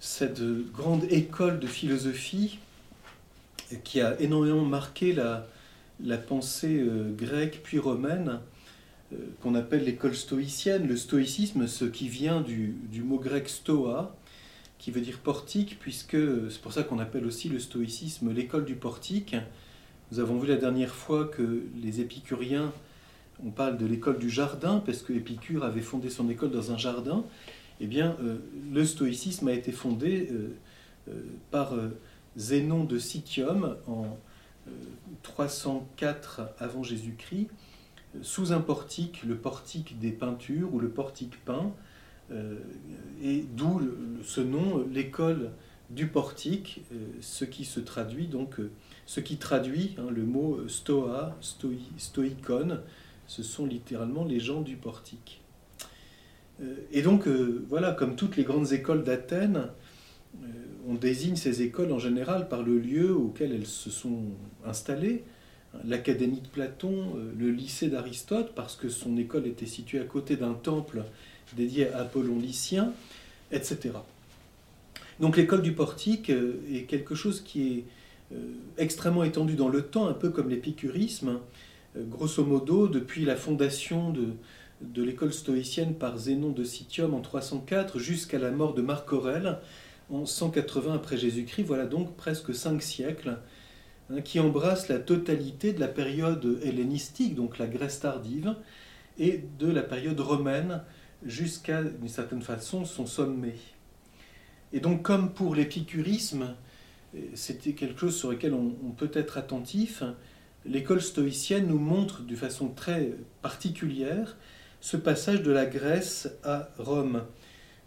cette grande école de philosophie qui a énormément marqué la, pensée euh, grecque puis romaine, euh, qu'on appelle l'école stoïcienne, le stoïcisme, ce qui vient du, du, mot grec stoa, qui veut dire portique, puisque c'est pour ça qu'on appelle aussi le stoïcisme l'école du portique. Nous avons vu la dernière fois que les épicuriens on parle de l'école du jardin, parce que Épicure avait fondé son école dans un jardin, eh bien, euh, le stoïcisme a été fondé euh, euh, par Zénon de Citium en 304 avant Jésus-Christ, sous un portique, le portique des peintures ou le portique peint, et d'où ce nom, l'école du portique, ce qui se traduit donc, ce qui traduit hein, le mot stoa, stoïkon, ce sont littéralement les gens du portique. Euh, et donc, euh, voilà, comme toutes les grandes écoles d'Athènes, euh, on désigne ces écoles en général par le lieu auquel elles se sont installées. L'Académie de Platon, le lycée d'Aristote, parce que son école était située à côté d'un temple dédié à Apollon Lycien, etc. Donc l'école du portique est quelque chose qui est extrêmement étendu dans le temps, un peu comme l'épicurisme, grosso modo, depuis la fondation de, de l'école stoïcienne par Zénon de Citium en 304 jusqu'à la mort de Marc Aurèle en 180 après Jésus-Christ, voilà donc presque cinq siècles, hein, qui embrassent la totalité de la période hellénistique, donc la Grèce tardive, et de la période romaine jusqu'à, d'une certaine façon, son sommet. Et donc, comme pour l'épicurisme, c'était quelque chose sur lequel on peut être attentif, l'école stoïcienne nous montre de façon très particulière ce passage de la Grèce à Rome,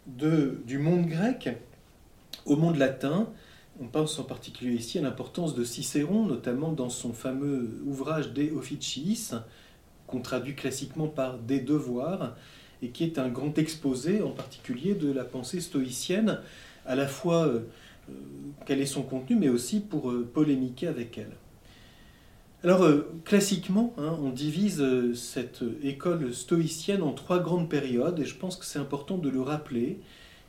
du monde grec au monde latin. On pense en particulier ici à l'importance de Cicéron, notamment dans son fameux ouvrage De Officiis, qu'on traduit classiquement par Des devoirs, et qui est un grand exposé en particulier de la pensée stoïcienne, à la fois euh, euh, quel est son contenu, mais aussi pour euh, polémiquer avec elle. Alors, euh, classiquement, hein, on divise euh, cette école stoïcienne en trois grandes périodes, et je pense que c'est important de le rappeler.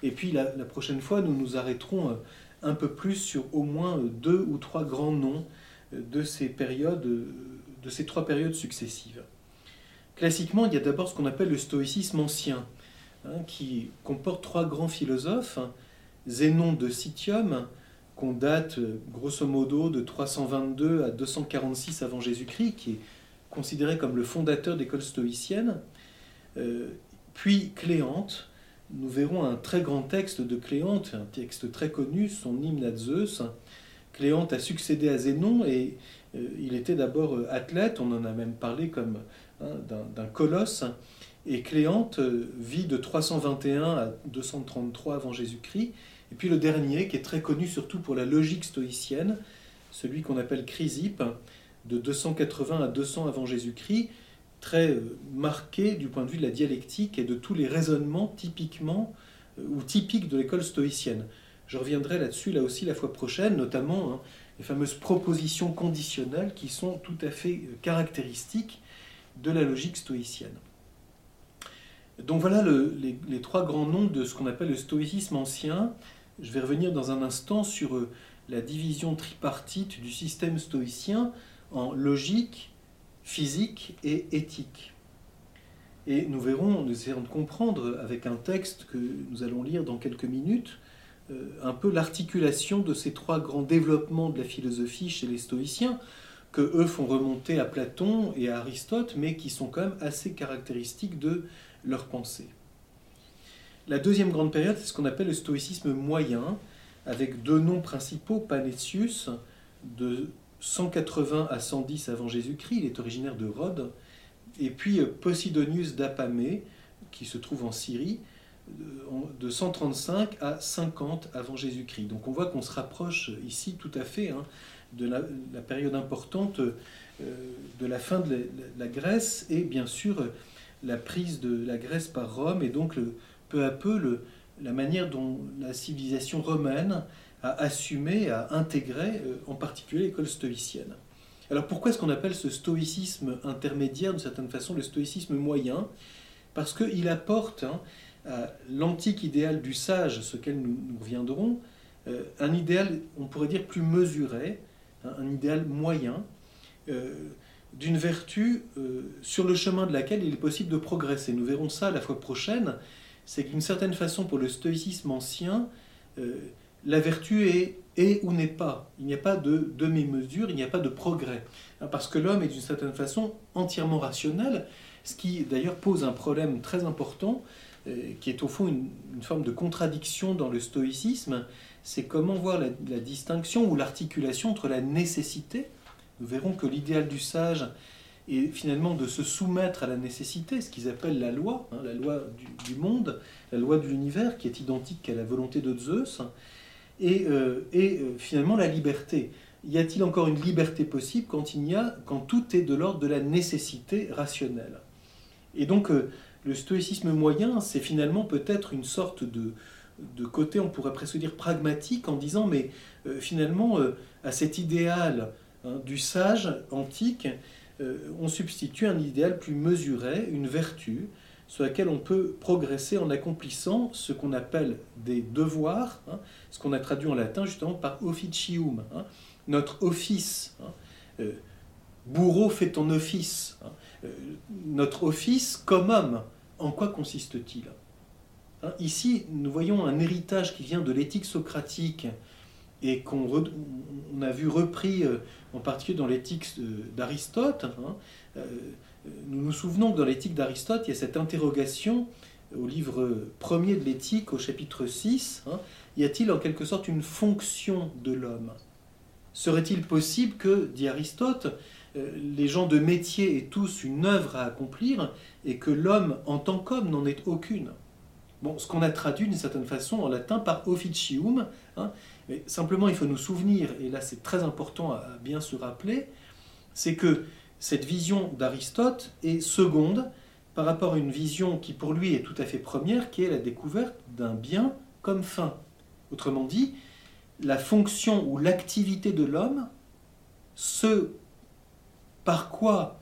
Et puis, la, prochaine fois, nous nous arrêterons euh, un peu plus sur au moins deux ou trois grands noms de ces périodes, de ces trois périodes successives. Classiquement, il y a d'abord ce qu'on appelle le stoïcisme ancien, hein, qui comporte trois grands philosophes, Zénon de Citium, qu'on date euh, grosso modo de 322 à 246 avant Jésus-Christ, qui est considéré comme le fondateur d'école stoïcienne. Euh, puis Cléante, nous verrons un très grand texte de Cléante, un texte très connu, son hymne à Zeus. Cléante a succédé à Zénon et euh, il était d'abord athlète, on en a même parlé comme hein, d'un colosse. Et Cléante vit de 321 à 233 avant Jésus-Christ et puis le dernier, qui est très connu surtout pour la logique stoïcienne, celui qu'on appelle Chrysippe, de 280 à 200 avant Jésus-Christ, très euh, marqué du point de vue de la dialectique et de tous les raisonnements typiquement euh, ou typiques de l'école stoïcienne. Je reviendrai là-dessus là aussi la fois prochaine, notamment hein, les fameuses propositions conditionnelles qui sont tout à fait euh, caractéristiques de la logique stoïcienne. Donc voilà les, les, trois grands noms de ce qu'on appelle le stoïcisme ancien. Je vais revenir dans un instant sur euh, la division tripartite du système stoïcien en logique, physique et éthique. Et nous verrons, nous essayerons de comprendre avec un texte que nous allons lire dans quelques minutes, euh, un peu l'articulation de ces trois grands développements de la philosophie chez les stoïciens, que eux font remonter à Platon et à Aristote, mais qui sont quand même assez caractéristiques de leur pensée. La deuxième grande période, c'est ce qu'on appelle le stoïcisme moyen, avec deux noms principaux, Panetius, de 180 à 110 avant Jésus-Christ, il est originaire de Rhodes, et puis Posidonius d'Apamée, qui se trouve en Syrie, de 135 à 50 avant Jésus-Christ. Donc on voit qu'on se rapproche ici tout à fait hein, de la, période importante euh, de la fin de la, Grèce et bien sûr la prise de la Grèce par Rome et donc le, peu à peu la manière dont la civilisation romaine a assumé, a intégré euh, en particulier l'école stoïcienne. Alors pourquoi est-ce qu'on appelle ce stoïcisme intermédiaire, de certaine façon, le stoïcisme moyen? Parce qu'il apporte hein, à l'antique idéal du sage, ce qu'elle nous, reviendrons, euh, un idéal, on pourrait dire, plus mesuré, hein, un idéal moyen, euh, d'une vertu sur le chemin de laquelle il est possible de progresser. Nous verrons ça la fois prochaine. C'est qu'une certaine façon, pour le stoïcisme ancien, la vertu est, est ou n'est pas. Il n'y a pas de demi-mesure, il n'y a pas de progrès. Hein, parce que l'homme est d'une certaine façon entièrement rationnel, ce qui d'ailleurs pose un problème très important, qui est au fond une, forme de contradiction dans le stoïcisme, c'est comment voir la, distinction ou l'articulation entre la nécessité. Nous verrons que l'idéal du sage est finalement de se soumettre à la nécessité, ce qu'ils appellent la loi, hein, la loi du, monde, la loi de l'univers, qui est identique à la volonté de Zeus, et, euh, euh, finalement la liberté. Y a-t-il encore une liberté possible quand, il y a, quand tout est de l'ordre de la nécessité rationnelle? Et donc, euh, le stoïcisme moyen, c'est finalement peut-être une sorte de, de côté, on pourrait presque dire pragmatique, en disant, mais finalement, à cet idéal hein, du sage antique, on substitue un idéal plus mesuré, une vertu, sur laquelle on peut progresser en accomplissant ce qu'on appelle des devoirs, hein, ce qu'on a traduit en latin justement par officium, hein, notre office. bourreau fait ton office. notre office comme homme, en quoi consiste-t-il? Hein, ici, nous voyons un héritage qui vient de l'éthique socratique et qu'on a vu repris euh, en particulier dans l'éthique euh, d'Aristote. Hein. Euh, nous nous souvenons que dans l'éthique d'Aristote, il y a cette interrogation au livre premier de l'éthique, au chapitre 6. Hein. y a-t-il en quelque sorte une fonction de l'homme? Serait-il possible que, dit Aristote, les gens de métier aient tous une œuvre à accomplir et que l'homme en tant qu'homme n'en ait aucune? Bon, ce qu'on a traduit d'une certaine façon en latin par officium, hein, mais simplement il faut nous souvenir, et là c'est très important à, bien se rappeler, c'est que cette vision d'Aristote est seconde par rapport à une vision qui pour lui est tout à fait première, qui est la découverte d'un bien comme fin. Autrement dit, la fonction ou l'activité de l'homme, ce par quoi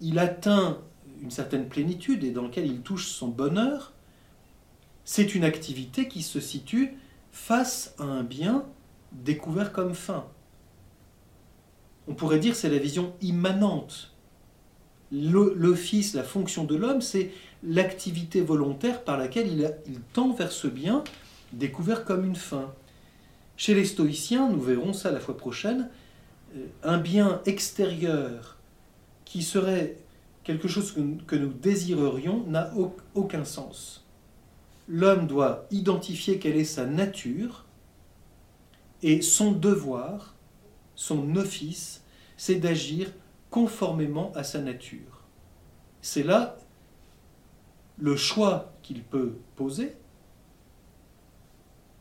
il atteint une certaine plénitude et dans lequel il touche son bonheur, c'est une activité qui se situe face à un bien découvert comme fin. On pourrait dire c'est la vision immanente. L'office, la fonction de l'homme, c'est l'activité volontaire par laquelle il, il, tend vers ce bien découvert comme une fin. Chez les stoïciens, nous verrons ça la fois prochaine, euh, un bien extérieur qui serait quelque chose que nous désirerions n'a aucun sens l'homme doit identifier quelle est sa nature et son devoir, son office, c'est d'agir conformément à sa nature. C'est là le choix qu'il peut poser.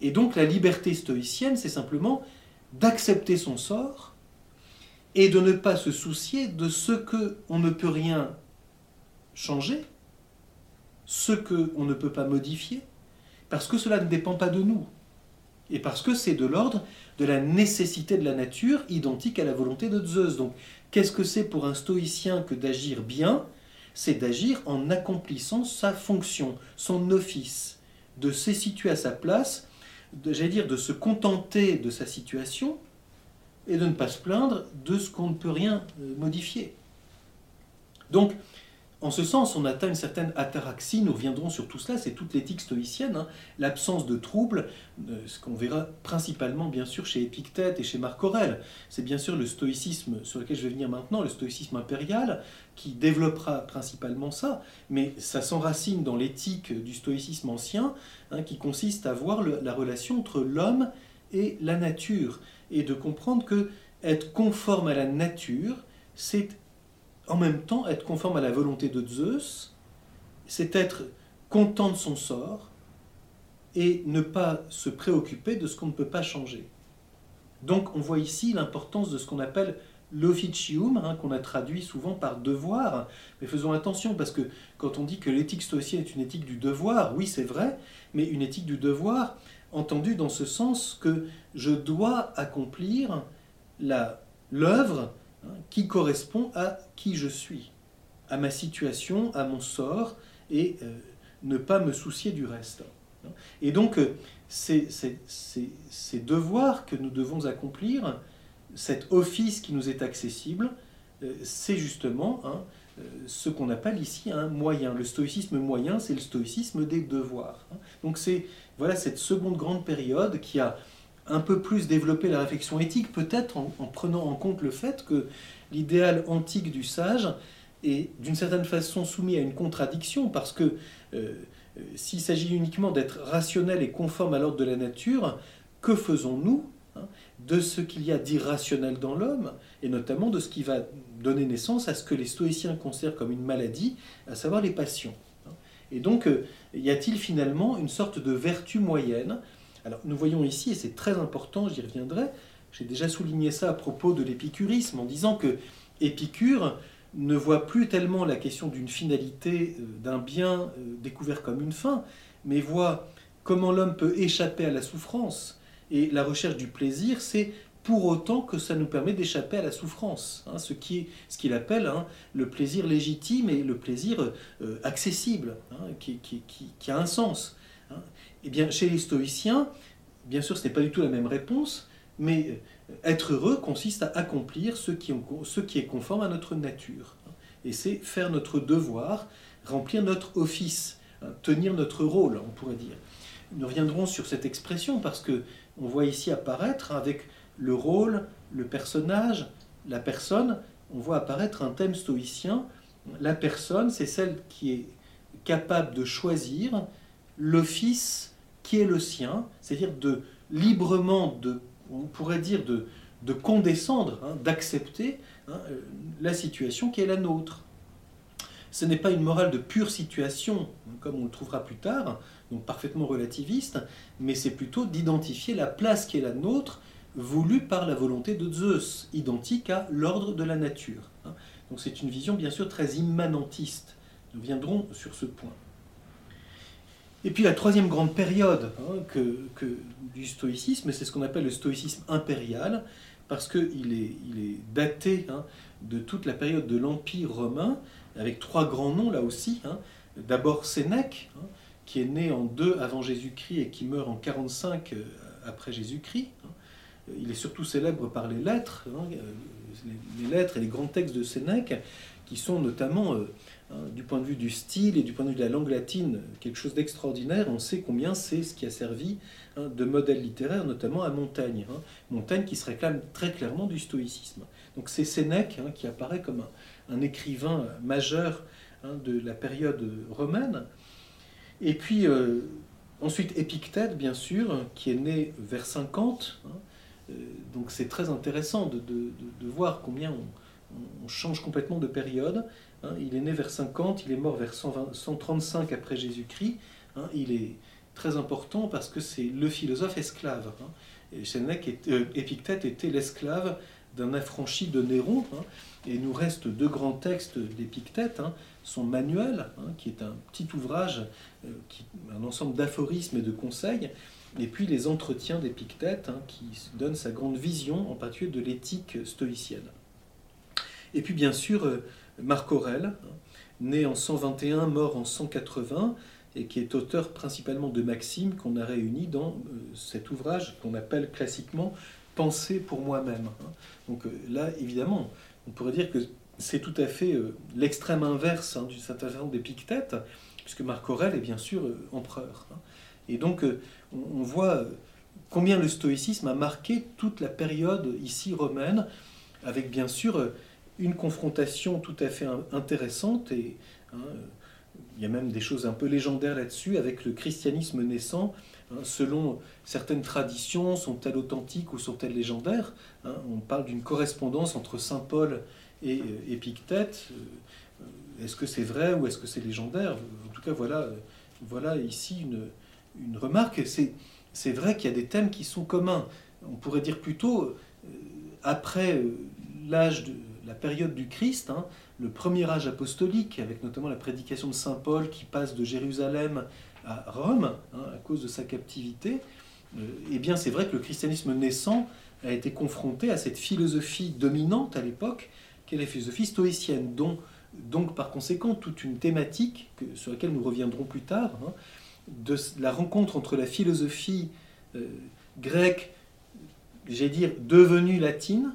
Et donc la liberté stoïcienne, c'est simplement d'accepter son sort et de ne pas se soucier de ce que on ne peut rien changer, ce qu'on ne peut pas modifier, parce que cela ne dépend pas de nous, et parce que c'est de l'ordre de la nécessité de la nature, identique à la volonté de Zeus. Donc, qu'est-ce que c'est pour un stoïcien que d'agir bien? C'est d'agir en accomplissant sa fonction, son office, de se situer à sa place, j'allais dire de se contenter de sa situation, et de ne pas se plaindre de ce qu'on ne peut rien euh, modifier. Donc, en ce sens, on atteint une certaine ataraxie, nous reviendrons sur tout cela, c'est toute l'éthique stoïcienne, hein. l'absence de trouble, euh, ce qu'on verra principalement bien sûr chez Épictète et chez Marc Aurèle. C'est bien sûr le stoïcisme sur lequel je vais venir maintenant, le stoïcisme impérial, qui développera principalement ça, mais ça s'enracine dans l'éthique du stoïcisme ancien, hein, qui consiste à voir la relation entre l'homme et la nature, et de comprendre que être conforme à la nature, c'est en même temps, être conforme à la volonté de Zeus, c'est être content de son sort et ne pas se préoccuper de ce qu'on ne peut pas changer. Donc on voit ici l'importance de ce qu'on appelle l'officium, hein, qu'on a traduit souvent par devoir. Mais faisons attention, parce que quand on dit que l'éthique stoïcienne est une éthique du devoir, oui c'est vrai, mais une éthique du devoir entendue dans ce sens que je dois accomplir l'œuvre Qui correspond à qui je suis, à ma situation, à mon sort et ne pas me soucier du reste. Et donc, ces, devoirs que nous devons accomplir, cet office qui nous est accessible, c'est justement hein, ce qu'on appelle ici un moyen. Le stoïcisme moyen, c'est le stoïcisme des devoirs. Donc c'est voilà cette seconde grande période qui a un peu plus développé la réflexion éthique, peut-être en, prenant en compte le fait que l'idéal antique du sage est d'une certaine façon soumis à une contradiction, parce que euh, euh, s'il s'agit uniquement d'être rationnel et conforme à l'ordre de la nature, que faisons-nous hein, de ce qu'il y a d'irrationnel dans l'homme, et notamment de ce qui va donner naissance à ce que les stoïciens considèrent comme une maladie, à savoir les passions. Hein. Et donc, euh, y a-t-il finalement une sorte de vertu moyenne Alors, nous voyons ici, et c'est très important, j'y reviendrai, j'ai déjà souligné ça à propos de l'épicurisme, en disant que Épicure ne voit plus tellement la question d'une finalité, euh, d'un bien euh, découvert comme une fin, mais voit comment l'homme peut échapper à la souffrance. Et la recherche du plaisir, c'est pour autant que ça nous permet d'échapper à la souffrance, hein, ce qu'il appelle hein, le plaisir légitime et le plaisir euh, accessible, hein, qui, a un sens. Eh bien, chez les stoïciens, bien sûr, ce n'est pas du tout la même réponse, mais euh, être heureux consiste à accomplir ce qui, ce qui est conforme à notre nature. Et c'est faire notre devoir, remplir notre office, tenir notre rôle, on pourrait dire. Nous reviendrons sur cette expression parce que on voit ici apparaître avec le rôle, le personnage, la personne, on voit apparaître un thème stoïcien. La personne, c'est celle qui est capable de choisir l'office qui est le sien, c'est-à-dire de librement, de, on pourrait dire de, de condescendre, hein, d'accepter hein, la situation qui est la nôtre. Ce n'est pas une morale de pure situation, comme on le trouvera plus tard, donc parfaitement relativiste, mais c'est plutôt d'identifier la place qui est la nôtre voulu par la volonté de Zeus, identique à l'ordre de la nature. Hein. Donc c'est une vision bien sûr très immanentiste. Nous viendrons sur ce point. Et puis la troisième grande période hein, que, du stoïcisme, c'est ce qu'on appelle le stoïcisme impérial, parce qu'il est, il est daté hein, de toute la période de l'Empire romain, avec trois grands noms là aussi. D'abord Sénèque, qui est né en 2 avant Jésus-Christ et qui meurt en 45 euh, après Jésus-Christ. Il est surtout célèbre par les lettres, hein, euh, les lettres et les grands textes de Sénèque, qui sont notamment, euh, hein, du point de vue du style et du point de vue de la langue latine, quelque chose d'extraordinaire. On sait combien c'est ce qui a servi hein, de modèle littéraire, notamment à Montaigne. Montaigne qui se réclame très clairement du stoïcisme. Donc c'est Sénèque qui apparaît comme un, écrivain majeur de la période romaine. Et puis euh, ensuite Épictète, bien sûr, qui est né vers 50. Euh, donc c'est très intéressant de, voir combien on, change complètement de période. Hein. il est né vers 50, il est mort vers 135 après Jésus-Christ. Hein. il est très important parce que c'est le philosophe esclave. Hein. Et euh, Épictète était l'esclave d'un affranchi de Néron. et il nous reste deux grands textes d'Épictète, son manuel, qui est un petit ouvrage, euh, un ensemble d'aphorismes et de conseils, et puis les entretiens d'Épictète, qui donnent sa grande vision, en particulier de l'éthique stoïcienne. Et puis bien sûr, euh, Marc Aurèle, hein, né en 121, mort en 180, et qui est auteur principalement de maximes qu'on a réunies dans euh, cet ouvrage qu'on appelle classiquement Penser pour moi-même. Hein. Donc euh, là, évidemment, on pourrait dire que c'est tout à fait l'extrême inverse du certain d'Épictète, puisque Marc Aurèle est bien sûr empereur. Et donc, euh, on voit euh, combien le stoïcisme a marqué toute la période ici romaine, avec bien sûr euh, une confrontation tout à fait intéressante, et hein, il y a même des choses un peu légendaires là-dessus, avec le christianisme naissant. Hein, selon certaines traditions, sont-elles authentiques ou sont-elles légendaires hein, On parle d'une correspondance entre Saint Paul et Épictète. Est-ce que c'est vrai ou est-ce que c'est légendaire? En tout cas, voilà, voilà ici une, une remarque, c'est vrai qu'il y a des thèmes qui sont communs. On pourrait dire plutôt, euh, après euh, l'âge de la période du Christ, hein, le premier âge apostolique, avec notamment la prédication de Saint Paul qui passe de Jérusalem à Rome hein, à cause de sa captivité, euh, eh bien c'est vrai que le christianisme naissant a été confronté à cette philosophie dominante à l'époque, qui est la philosophie stoïcienne, dont donc par conséquent toute une thématique sur laquelle nous reviendrons plus tard, hein, de la rencontre entre la philosophie euh, grecque, j'ai dire devenue latine,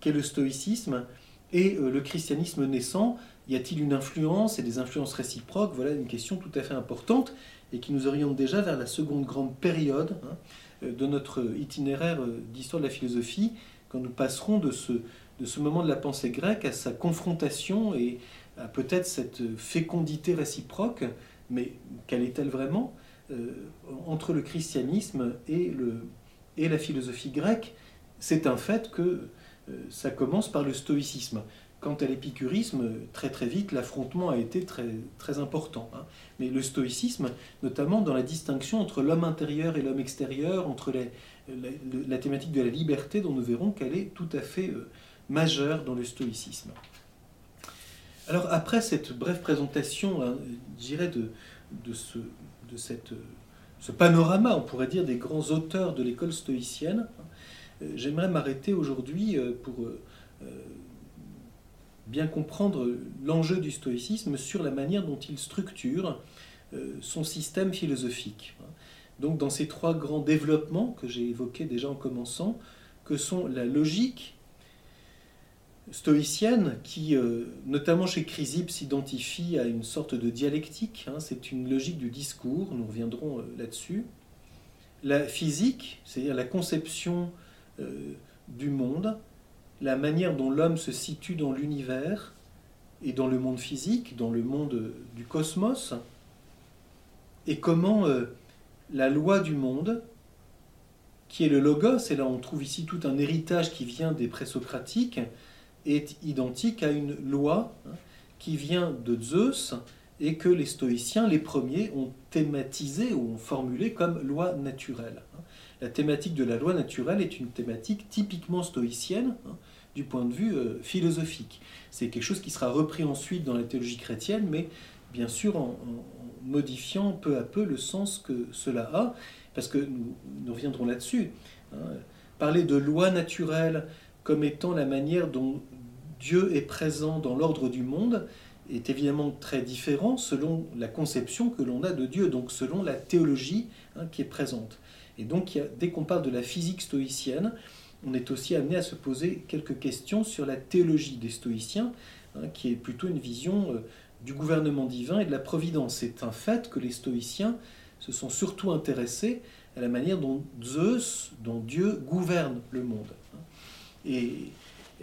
qu'est le stoïcisme, et euh, le christianisme naissant. Y a-t-il une influence et des influences réciproques? Voilà une question tout à fait importante et qui nous oriente déjà vers la seconde grande période hein, euh, de notre itinéraire d'histoire de la philosophie, quand nous passerons de ce, moment de la pensée grecque à sa confrontation et à peut-être cette fécondité réciproque, mais quelle est-elle vraiment? Euh, entre le christianisme et, le, et la philosophie grecque C'est un fait que euh, ça commence par le stoïcisme. Quant à l'épicurisme, très très vite, l'affrontement a été très, très important. Hein. Mais le stoïcisme, notamment dans la distinction entre l'homme intérieur et l'homme extérieur, entre la, thématique de la liberté, dont nous verrons qu'elle est tout à fait euh, majeur dans le stoïcisme. Alors après cette brève présentation, hein, dirais, de, de, ce, panorama, on pourrait dire, des grands auteurs de l'école stoïcienne, euh, j'aimerais m'arrêter aujourd'hui euh, pour euh, bien comprendre l'enjeu du stoïcisme sur la manière dont il structure son système philosophique. Donc dans ces trois grands développements que j'ai évoqués déjà en commençant, que sont la logique, stoïcienne qui, euh, notamment chez Chrysippe, s'identifie à une sorte de dialectique. Hein, c'est une logique du discours, nous reviendrons euh, là-dessus. La physique, c'est-à-dire la conception euh, du monde, la manière dont l'homme se situe dans l'univers et dans le monde physique, dans le monde du cosmos, et comment la loi du monde, qui est le logos, et là on trouve ici tout un héritage qui vient des présocratiques, est identique à une loi hein, qui vient de Zeus et que les stoïciens, les premiers, ont thématisé ou ont formulé comme loi naturelle. Hein. La thématique de la loi naturelle est une thématique typiquement stoïcienne hein, du point de vue euh, philosophique. C'est quelque chose qui sera repris ensuite dans la théologie chrétienne, mais bien sûr en, modifiant peu à peu le sens que cela a, parce que nous, reviendrons là-dessus. Parler de loi naturelle, comme étant la manière dont Dieu est présent dans l'ordre du monde est évidemment très différent selon la conception que l'on a de Dieu, donc selon la théologie hein, qui est présente. Et donc, dès qu'on parle de la physique stoïcienne, on est aussi amené à se poser quelques questions sur la théologie des stoïciens, hein, qui est plutôt une vision euh, du gouvernement divin et de la providence. C'est un fait que les stoïciens se sont surtout intéressés à la manière dont Zeus, dont Dieu gouverne le monde. Et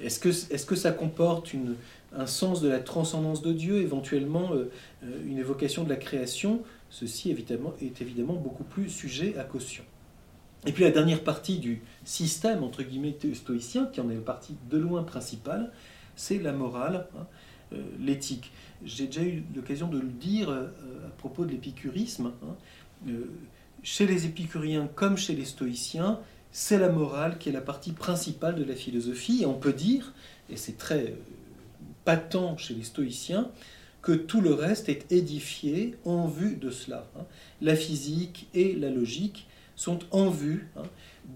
est-ce que, ça comporte un sens de la transcendance de Dieu, éventuellement euh, euh, une évocation de la création? Ceci évidemment, est évidemment beaucoup plus sujet à caution. Et puis la dernière partie du système, entre guillemets, stoïcien, qui en est la partie de loin principale, c'est la morale, hein, euh, l'éthique. J'ai déjà eu l'occasion de le dire à propos de l'épicurisme. Hein, chez les épicuriens comme chez les stoïciens, c'est la morale qui est la partie principale de la philosophie. Et on peut dire, et c'est très euh, patent chez les stoïciens, que tout le reste est édifié en vue de cela. Hein. La physique et la logique sont en vue hein,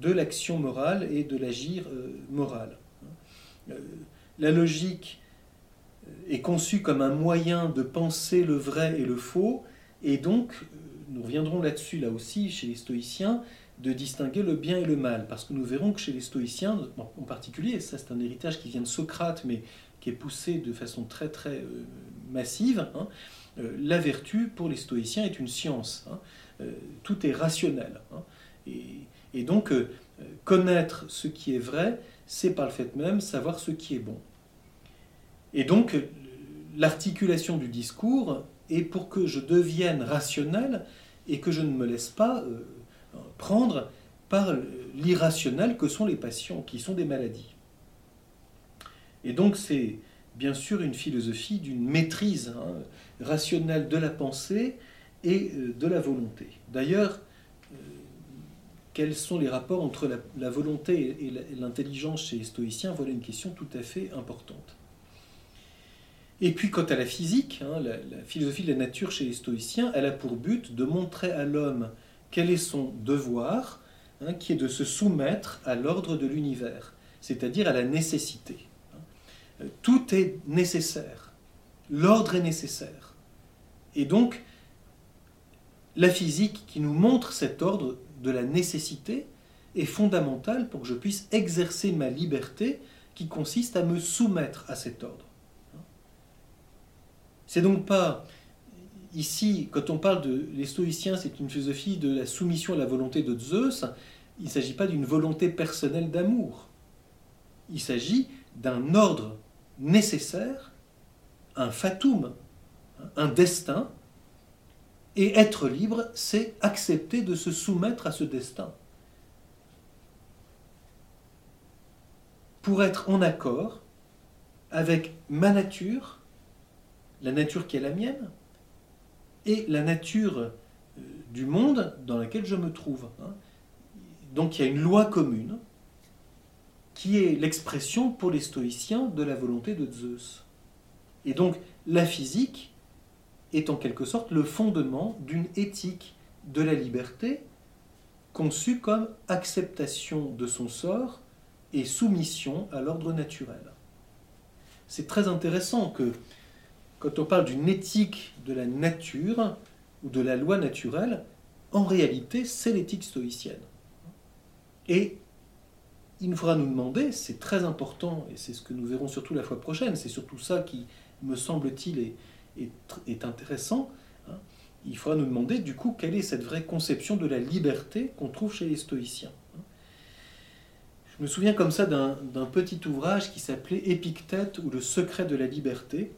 de l'action morale et de l'agir euh, moral. Euh, la logique est conçue comme un moyen de penser le vrai et le faux, et donc, nous reviendrons là-dessus là aussi chez les stoïciens, de distinguer le bien et le mal, parce que nous verrons que chez les stoïciens, en particulier, et ça c'est un héritage qui vient de Socrate, mais qui est poussé de façon très très euh, massive, hein, euh, la vertu pour les stoïciens est une science. Hein. Euh, tout est rationnel. Et, donc, connaître ce qui est vrai, c'est par le fait même savoir ce qui est bon. Et donc, l'articulation du discours est pour que je devienne rationnel et que je ne me laisse pas prendre par l'irrationnel que sont les passions, qui sont des maladies. Et donc c'est bien sûr une philosophie d'une maîtrise hein, rationnelle de la pensée et euh, de la volonté. D'ailleurs, euh, quels sont les rapports entre la, volonté et l'intelligence chez les stoïciens Voilà une question tout à fait importante. Et puis quant à la physique, hein, la, philosophie de la nature chez les stoïciens, elle a pour but de montrer à l'homme quel est son devoir, hein, qui est de se soumettre à l'ordre de l'univers, c'est-à-dire à la nécessité. Tout est nécessaire. l'ordre est nécessaire. Et donc, la physique qui nous montre cet ordre de la nécessité est fondamentale pour que je puisse exercer ma liberté qui consiste à me soumettre à cet ordre. C'est donc pas ici, quand on parle de les stoïciens, c'est une philosophie de la soumission à la volonté de Zeus. Il ne s'agit pas d'une volonté personnelle d'amour. Il s'agit d'un ordre nécessaire, un fatum, un destin. Et être libre, c'est accepter de se soumettre à ce destin. Pour être en accord avec ma nature, la nature qui est la mienne, et la nature euh, du monde dans lequel je me trouve. Hein. Donc il y a une loi commune qui est l'expression pour les stoïciens de la volonté de Zeus. Et donc la physique est en quelque sorte le fondement d'une éthique de la liberté conçue comme acceptation de son sort et soumission à l'ordre naturel. C'est très intéressant que quand on parle d'une éthique de la nature ou de la loi naturelle, en réalité, c'est l'éthique stoïcienne. Et il nous faudra nous demander, c'est très important, et c'est ce que nous verrons surtout la fois prochaine, c'est surtout ça qui, me semble-t-il, est, intéressant, hein. il faudra nous demander du coup quelle est cette vraie conception de la liberté qu'on trouve chez les stoïciens. Je me souviens comme ça d'un petit ouvrage qui s'appelait Épictète ou le secret de la liberté,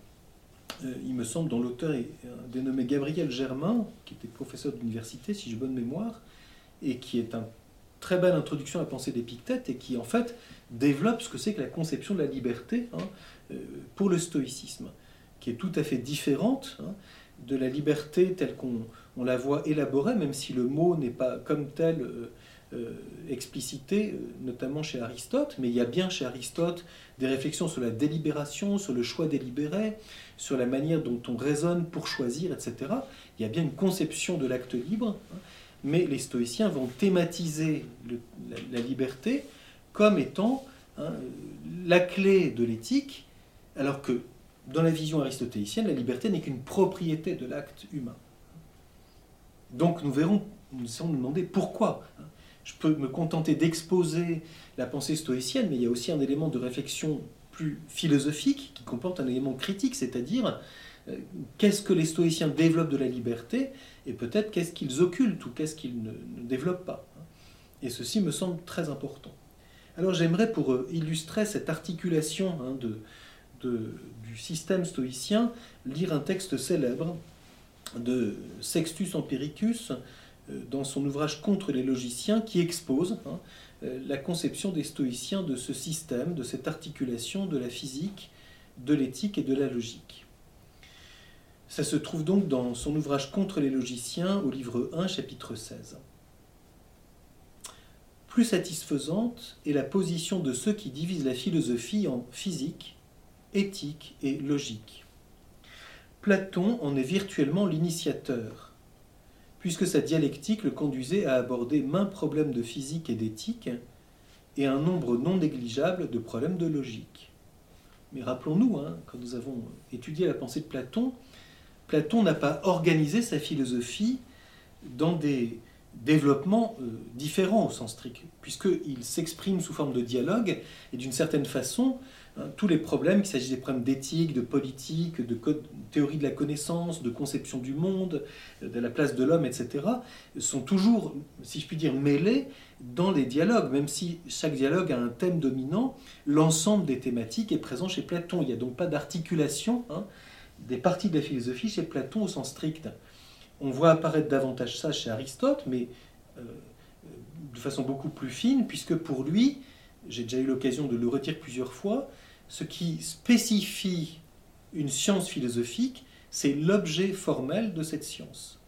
euh, il me semble, dont l'auteur est dénommé Gabriel Germain, qui était professeur d'université, si j'ai bonne mémoire, et qui est une très belle introduction à la pensée d'Épictète, et qui en fait développe ce que c'est que la conception de la liberté hein, euh, pour le stoïcisme, qui est tout à fait différente hein, de la liberté telle qu'on la voit élaborée, même si le mot n'est pas comme tel euh, euh, explicité, euh, notamment chez Aristote, mais il y a bien chez Aristote des réflexions sur la délibération, sur le choix délibéré, sur la manière dont on raisonne pour choisir, etc. Il y a bien une conception de l'acte libre, hein, mais les stoïciens vont thématiser la, liberté comme étant hein, la clé de l'éthique, alors que dans la vision aristotélicienne, la liberté n'est qu'une propriété de l'acte humain. Donc nous verrons, nous allons nous demander pourquoi. Hein je peux me contenter d'exposer la pensée stoïcienne, mais il y a aussi un élément de réflexion plus philosophique qui comporte un élément critique, c'est-à-dire euh, qu'est-ce que les stoïciens développent de la liberté et peut-être qu'est-ce qu'ils occultent ou qu'est-ce qu'ils ne, développent pas. Et ceci me semble très important. Alors j'aimerais, pour euh, illustrer cette articulation hein, de, du système stoïcien, lire un texte célèbre de Sextus Empiricus, euh, dans son ouvrage Contre les logiciens, qui expose hein, euh, la conception des stoïciens de ce système, de cette articulation de la physique, de l'éthique et de la logique. Ça se trouve donc dans son ouvrage Contre les logiciens au livre 1, chapitre 16. Plus satisfaisante est la position de ceux qui divisent la philosophie en physique, éthique et logique. Platon en est virtuellement l'initiateur puisque sa dialectique le conduisait à aborder maints problèmes de physique et d'éthique, et un nombre non négligeable de problèmes de logique. Mais rappelons-nous, hein, quand nous avons étudié la pensée de Platon, Platon n'a pas organisé sa philosophie dans des développements euh, différents au sens strict, puisqu'il s'exprime sous forme de dialogue, et d'une certaine façon, tous les problèmes, qu'il s'agisse des problèmes d'éthique, de politique, de théorie de la connaissance, de conception du monde, de la place de l'homme, etc., sont toujours, si je puis dire, mêlés dans les dialogues. Même si chaque dialogue a un thème dominant, l'ensemble des thématiques est présent chez Platon. Il n'y a donc pas d'articulation hein, des parties de la philosophie chez Platon au sens strict. On voit apparaître davantage ça chez Aristote, mais euh, de façon beaucoup plus fine, puisque pour lui, j'ai déjà eu l'occasion de le retirer plusieurs fois, ce qui spécifie une science philosophique, c'est l'objet formel de cette science.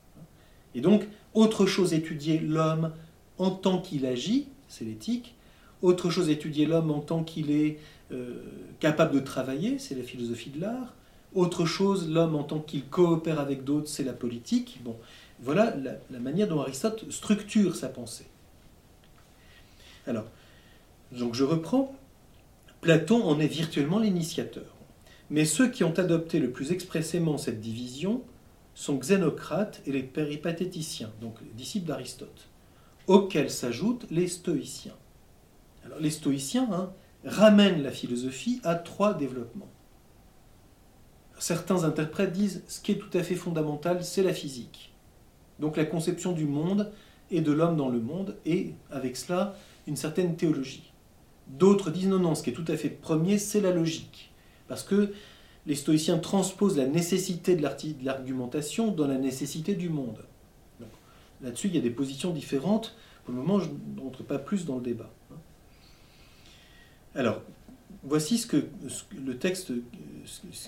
Et donc, autre chose étudier l'homme en tant qu'il agit, c'est l'éthique. Autre chose étudier l'homme en tant qu'il est euh, capable de travailler, c'est la philosophie de l'art. Autre chose, l'homme en tant qu'il coopère avec d'autres, c'est la politique. Bon, voilà la, la, manière dont Aristote structure sa pensée. Alors, donc je reprends. Platon en est virtuellement l'initiateur. Mais ceux qui ont adopté le plus expressément cette division sont Xénocrate et les péripatéticiens, donc les disciples d'Aristote, auxquels s'ajoutent les stoïciens. Alors, les stoïciens hein, ramènent la philosophie à trois développements. Certains interprètes disent ce qui est tout à fait fondamental, c'est la physique. Donc la conception du monde et de l'homme dans le monde, et avec cela, une certaine théologie. D'autres disent non, non, ce qui est tout à fait premier, c'est la logique. Parce que les stoïciens transposent la nécessité de l'argumentation dans la nécessité du monde. Là-dessus, il y a des positions différentes. Pour le moment, je n'entre pas plus dans le débat. Alors, voici ce que, le texte,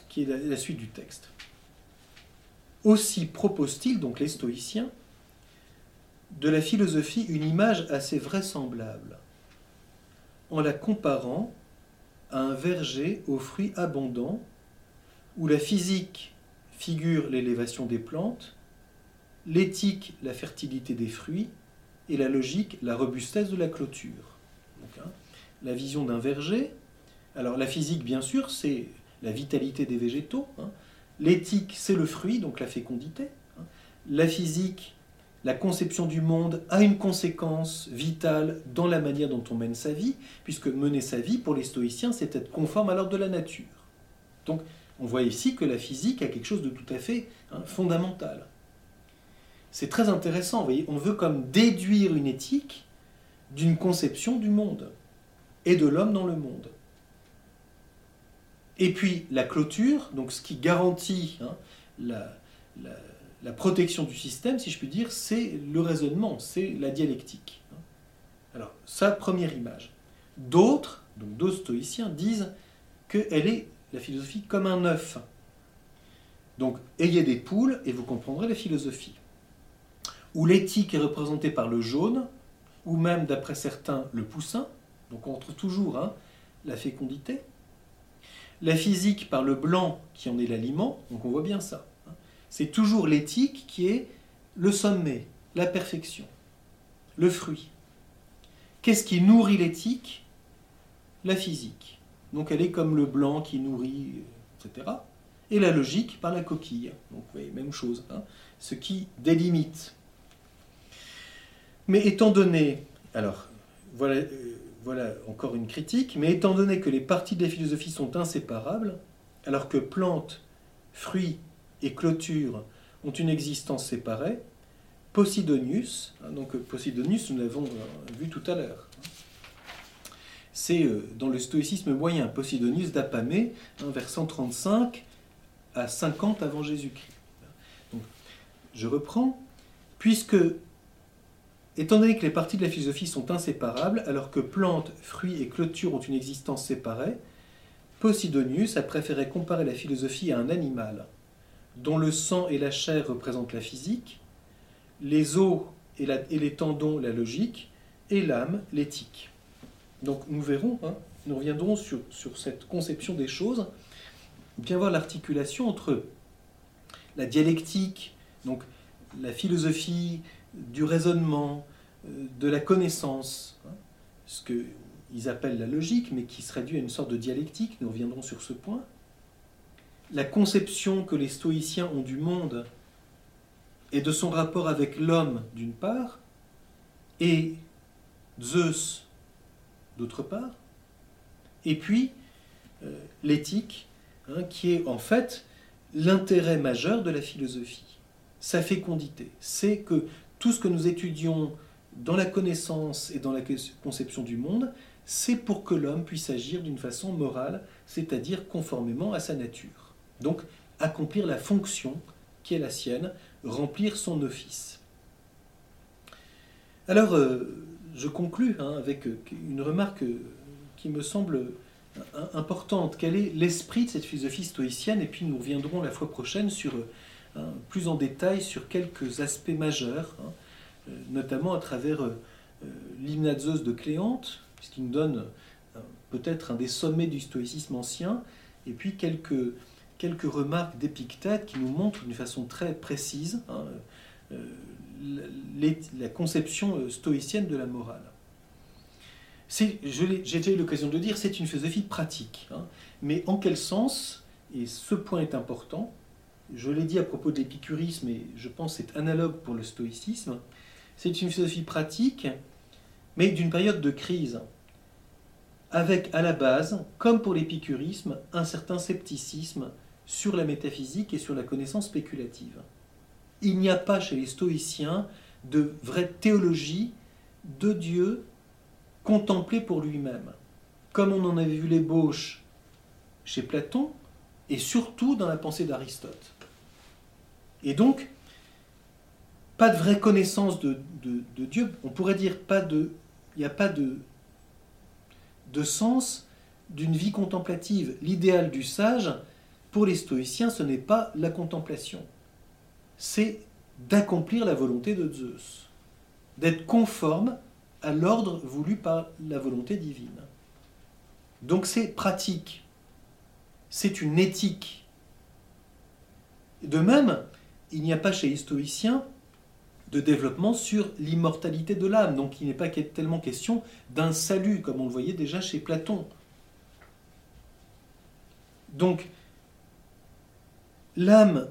qui est la, suite du texte. Aussi propose-t-il, donc les stoïciens, de la philosophie une image assez vraisemblable, en la comparant à un verger aux fruits abondants, où la physique figure l'élévation des plantes, l'éthique la fertilité des fruits, et la logique la robustesse de la clôture. Hein, la vision d'un verger, alors la physique bien sûr c'est la vitalité des végétaux, hein. l'éthique c'est le fruit, donc la fécondité, hein. la physique la conception du monde a une conséquence vitale dans la manière dont on mène sa vie, puisque mener sa vie, pour les stoïciens, c'est être conforme à l'ordre de la nature. Donc, on voit ici que la physique a quelque chose de tout à fait hein, fondamental. C'est très intéressant, vous voyez, on veut comme déduire une éthique d'une conception du monde et de l'homme dans le monde. Et puis la clôture, donc ce qui garantit hein, la la protection du système, si je puis dire, c'est le raisonnement, c'est la dialectique. Alors, ça, première image. D'autres, donc d'autres stoïciens, disent qu'elle est, la philosophie, comme un œuf. Donc, ayez des poules et vous comprendrez la philosophie. Où l'éthique est représentée par le jaune, ou même, d'après certains, le poussin. Donc, on retrouve toujours hein, la fécondité. La physique par le blanc, qui en est l'aliment. Donc, on voit bien ça c'est toujours l'éthique qui est le sommet, la perfection, le fruit. Qu'est-ce qui nourrit l'éthique? La physique. Donc elle est comme le blanc qui nourrit, etc. Et la logique par la coquille. Donc vous voyez, même chose. Hein. ce qui délimite. Mais étant donné, alors voilà, euh, voilà encore une critique, mais étant donné que les parties de la philosophie sont inséparables, alors que plantes, fruits et clôture ont une existence séparée, Posidonius, hein, donc Posidonius nous l'avons euh, vu tout à l'heure, c'est euh, dans le stoïcisme moyen, Posidonius d'Apamée, hein, vers 135 à 50 avant Jésus-Christ. Je reprends, puisque, étant donné que les parties de la philosophie sont inséparables, alors que plantes, fruits et clôtures ont une existence séparée, Posidonius a préféré comparer la philosophie à un animal dont le sang et la chair représentent la physique, les os et, les tendons la logique, et l'âme l'éthique. Donc nous verrons, hein, nous reviendrons sur, cette conception des choses, bien voir l'articulation entre la dialectique, donc la philosophie du raisonnement, euh, de la connaissance, hein, ce qu'ils appellent la logique, mais qui se réduit à une sorte de dialectique, nous reviendrons sur ce point, la conception que les stoïciens ont du monde et de son rapport avec l'homme d'une part, et Zeus d'autre part, et puis euh, l'éthique, hein, qui est en fait l'intérêt majeur de la philosophie, sa fécondité. C'est que tout ce que nous étudions dans la connaissance et dans la conception du monde, c'est pour que l'homme puisse agir d'une façon morale, c'est-à-dire conformément à sa nature. Donc accomplir la fonction qui est la sienne, remplir son office. Alors, euh, je conclus hein, avec une remarque qui me semble importante. Quel est l'esprit de cette philosophie stoïcienne? Et puis nous reviendrons la fois prochaine sur, plus en détail sur quelques aspects majeurs, hein, euh, notamment à travers euh, de Cléante, puisqu'il nous donne peut-être un des sommets du stoïcisme ancien, et puis quelques quelques remarques d'Épictète qui nous montrent d'une façon très précise hein, euh, la, conception euh, stoïcienne de la morale. J'ai déjà eu l'occasion de dire, c'est une philosophie pratique. Hein. mais en quel sens et ce point est important, je l'ai dit à propos de l'épicurisme, et je pense c'est analogue pour le stoïcisme, c'est une philosophie pratique, mais d'une période de crise, avec à la base, comme pour l'épicurisme, un certain scepticisme sur la métaphysique et sur la connaissance spéculative. Il n'y a pas chez les stoïciens de vraie théologie de Dieu contemplée pour lui-même, comme on en avait vu l'ébauche chez Platon et surtout dans la pensée d'Aristote. Et donc, pas de vraie connaissance de, Dieu. On pourrait dire pas de, il n'y a pas de, de sens d'une vie contemplative. L'idéal du sage, pour les stoïciens, ce n'est pas la contemplation. C'est d'accomplir la volonté de Zeus, d'être conforme à l'ordre voulu par la volonté divine. Donc c'est pratique, c'est une éthique. De même, il n'y a pas chez les stoïciens de développement sur l'immortalité de l'âme, donc il n'est pas tellement question d'un salut, comme on le voyait déjà chez Platon. Donc, l'âme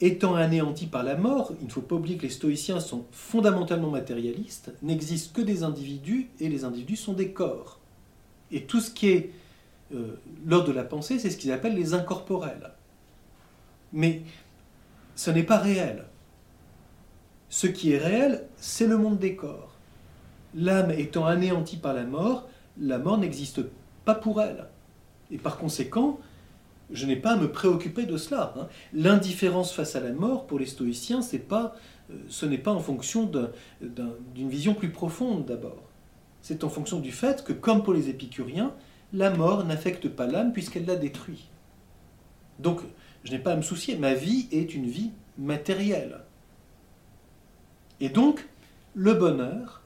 étant anéantie par la mort, il ne faut pas oublier que les stoïciens sont fondamentalement matérialistes, n'existent que des individus, et les individus sont des corps. Et tout ce qui est euh, l'ordre de la pensée, c'est ce qu'ils appellent les incorporels. Mais ce n'est pas réel. Ce qui est réel, c'est le monde des corps. L'âme étant anéantie par la mort, la mort n'existe pas pour elle. Et par conséquent, je n'ai pas à me préoccuper de cela. Hein. L'indifférence face à la mort, pour les stoïciens, euh, ce n'est pas en fonction d'une vision plus profonde d'abord. C'est en fonction du fait que, comme pour les épicuriens, la mort n'affecte pas l'âme puisqu'elle la détruit. Donc, je n'ai pas à me soucier. Ma vie est une vie matérielle. Et donc, le bonheur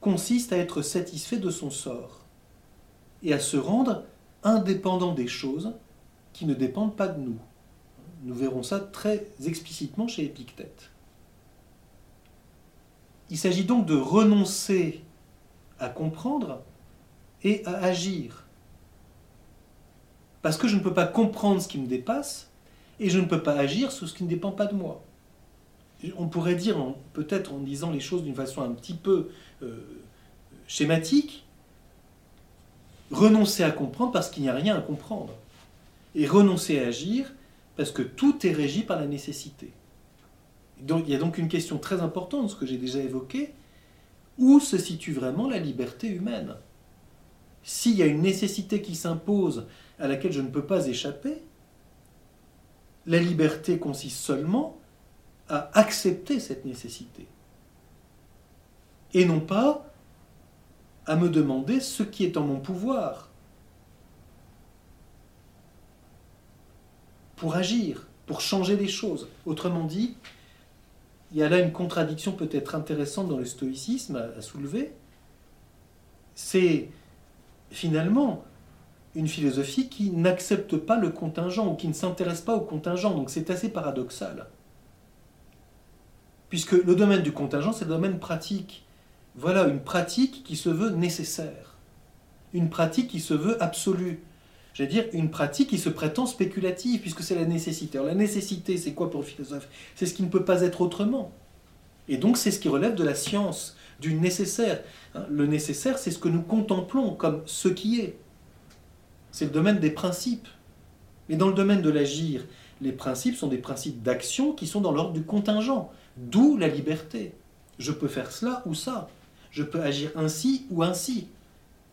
consiste à être satisfait de son sort et à se rendre indépendant des choses qui ne dépendent pas de nous. Nous verrons ça très explicitement chez Épictète. Il s'agit donc de renoncer à comprendre et à agir. Parce que je ne peux pas comprendre ce qui me dépasse et je ne peux pas agir sur ce qui ne dépend pas de moi. On pourrait dire, peut-être en disant les choses d'une façon un petit peu euh, schématique, renoncer à comprendre parce qu'il n'y a rien à comprendre et renoncer à agir parce que tout est régi par la nécessité. Il y a donc une question très importante, ce que j'ai déjà évoqué, où se situe vraiment la liberté humaine? S'il y a une nécessité qui s'impose à laquelle je ne peux pas échapper, la liberté consiste seulement à accepter cette nécessité. Et non pas à me demander ce qui est en mon pouvoir. Pour agir, pour changer les choses. Autrement dit, il y a là une contradiction peut-être intéressante dans le stoïcisme à, soulever. C'est finalement une philosophie qui n'accepte pas le contingent ou qui ne s'intéresse pas au contingent. Donc c'est assez paradoxal. Puisque le domaine du contingent, c'est le domaine pratique. Voilà une pratique qui se veut nécessaire. Une pratique qui se veut absolue j'allais dire, une pratique qui se prétend spéculative, puisque c'est la nécessité. Alors la nécessité, c'est quoi pour le philosophe? C'est ce qui ne peut pas être autrement. Et donc c'est ce qui relève de la science, du nécessaire. Hein, le nécessaire, c'est ce que nous contemplons comme ce qui est. C'est le domaine des principes. Mais dans le domaine de l'agir, les principes sont des principes d'action qui sont dans l'ordre du contingent, d'où la liberté. Je peux faire cela ou ça. Je peux agir ainsi ou ainsi.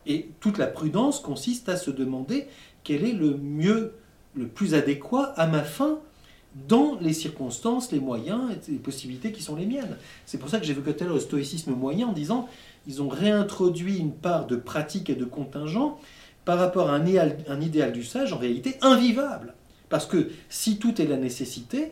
Et toute la prudence consiste à se demander quel est le mieux, le plus adéquat à ma fin dans les circonstances, les moyens et les possibilités qui sont les miennes. C'est pour ça que j'évoquais tout à l'heure le stoïcisme moyen en disant ils ont réintroduit une part de pratique et de contingent par rapport à un idéal, un idéal du sage en réalité invivable. Parce que si tout est la nécessité,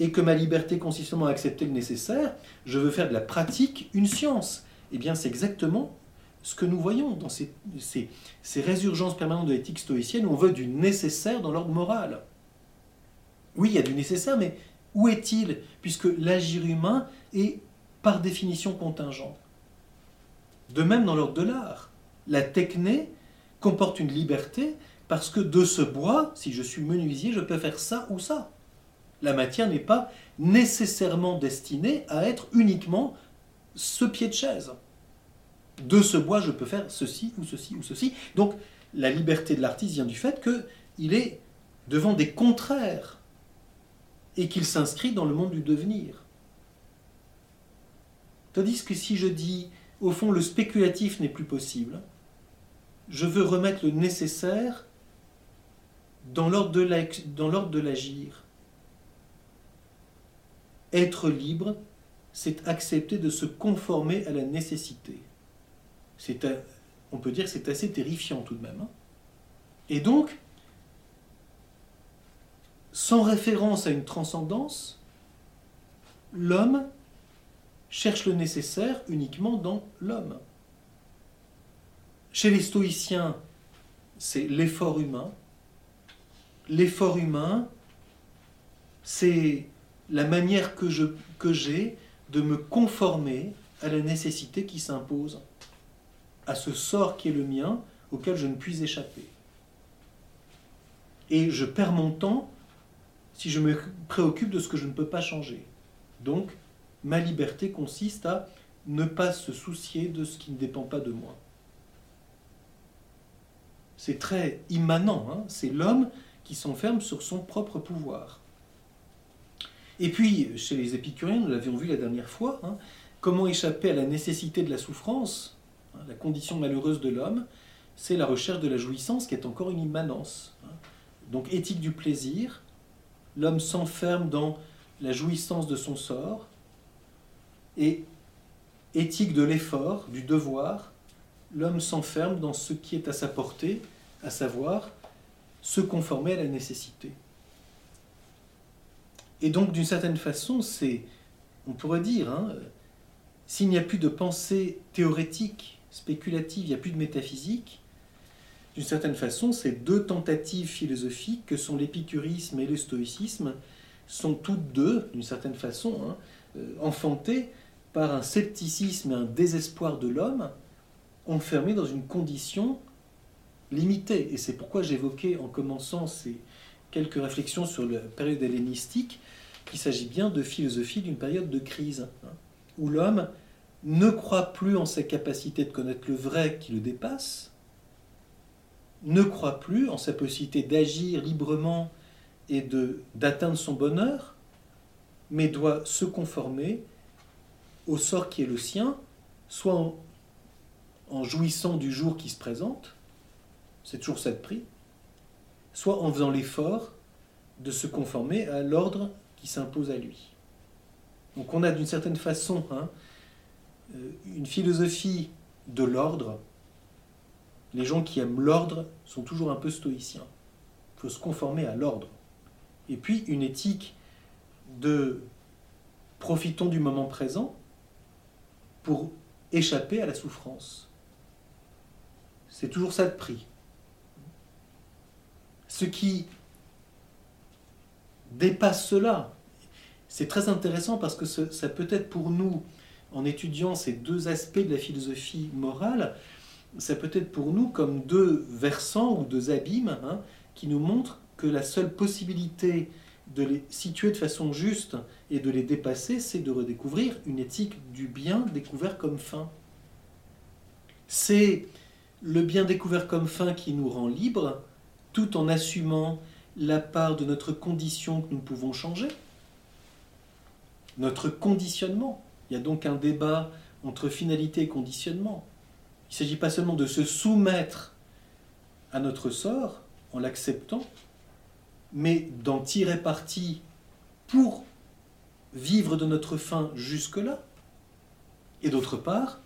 et que ma liberté consiste à accepter le nécessaire, je veux faire de la pratique une science. Eh bien, c'est exactement ce que nous voyons dans ces, ces, résurgences permanentes de l'éthique stoïcienne, on veut du nécessaire dans l'ordre moral. Oui, il y a du nécessaire, mais où est-il Puisque l'agir humain est par définition contingent. De même dans l'ordre de l'art. La techné comporte une liberté parce que de ce bois, si je suis menuisier, je peux faire ça ou ça. La matière n'est pas nécessairement destinée à être uniquement ce pied de chaise. De ce bois, je peux faire ceci ou ceci ou ceci. Donc, la liberté de l'artiste vient du fait qu'il est devant des contraires et qu'il s'inscrit dans le monde du devenir. Tandis que si je dis, au fond, le spéculatif n'est plus possible, je veux remettre le nécessaire dans l'ordre de l'agir. Être libre, c'est accepter de se conformer à la nécessité. On peut dire que c'est assez terrifiant tout de même. Hein. Et donc, sans référence à une transcendance, l'homme cherche le nécessaire uniquement dans l'homme. Chez les stoïciens, c'est l'effort humain. L'effort humain, c'est la manière que, j'ai de me conformer à la nécessité qui s'impose, à ce sort qui est le mien, auquel je ne puis échapper. Et je perds mon temps si je me préoccupe de ce que je ne peux pas changer. Donc, ma liberté consiste à ne pas se soucier de ce qui ne dépend pas de moi. C'est très immanent, hein. c'est l'homme qui s'enferme sur son propre pouvoir. Et puis, chez les épicuriens, nous l'avions vu la dernière fois, hein, comment échapper à la nécessité de la souffrance, la condition malheureuse de l'homme, c'est la recherche de la jouissance qui est encore une immanence. Donc éthique du plaisir, l'homme s'enferme dans la jouissance de son sort, et éthique de l'effort, du devoir, l'homme s'enferme dans ce qui est à sa portée, à savoir se conformer à la nécessité. Et donc, d'une certaine façon, c'est, on pourrait dire, hein, s'il n'y a plus de pensée théorétique, spéculative, il n'y a plus de métaphysique, d'une certaine façon, ces deux tentatives philosophiques que sont l'épicurisme et le stoïcisme sont toutes deux, d'une certaine façon, hein, euh, enfantées par un scepticisme et un désespoir de l'homme, enfermé dans une condition limitée. Et c'est pourquoi j'évoquais en commençant ces quelques réflexions sur la période hellénistique qu'il s'agit bien de philosophie d'une période de crise, hein, où l'homme ne croit plus en sa capacité de connaître le vrai qui le dépasse, ne croit plus en sa possibilité d'agir librement et d'atteindre son bonheur, mais doit se conformer au sort qui est le sien, soit en, jouissant du jour qui se présente, c'est toujours ça de prix, soit en faisant l'effort de se conformer à l'ordre qui s'impose à lui. Donc on a d'une certaine façon hein, une philosophie de l'ordre. Les gens qui aiment l'ordre sont toujours un peu stoïciens. Il faut se conformer à l'ordre. Et puis une éthique de profitons du moment présent, pour échapper à la souffrance. C'est toujours ça de prix. Ce qui dépasse cela, c'est très intéressant parce que ça peut être pour nous, en étudiant ces deux aspects de la philosophie morale, ça peut être pour nous comme deux versants ou deux abîmes hein, qui nous montrent que la seule possibilité de les situer de façon juste et de les dépasser, c'est de redécouvrir une éthique du bien découvert comme fin. C'est le bien découvert comme fin qui nous rend libres, tout en assumant la part de notre condition que nous pouvons changer, notre conditionnement. Il y a donc un débat entre finalité et conditionnement. Il ne s'agit pas seulement de se soumettre à notre sort en l'acceptant, mais d'en tirer parti pour vivre de notre fin jusque-là. Et d'autre part,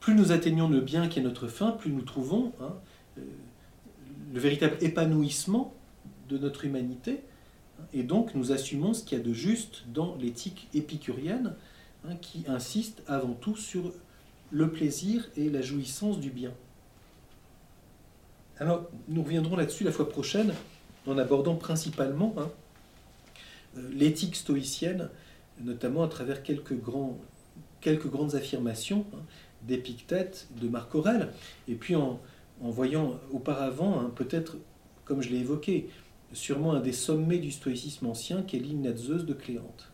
plus nous atteignons le bien qui est notre fin, plus nous trouvons hein, euh, le véritable épanouissement de notre humanité. Et donc nous assumons ce qu'il y a de juste dans l'éthique épicurienne, hein, qui insiste avant tout sur le plaisir et la jouissance du bien. Alors nous reviendrons là-dessus la fois prochaine en abordant principalement hein, euh, l'éthique stoïcienne, notamment à travers quelques, grandes affirmations hein, d'Épictète, de Marc Aurèle, et puis en voyant auparavant, peut-être, comme je l'ai évoqué, sûrement un des sommets du stoïcisme ancien, qui est l'hymne de Cléante.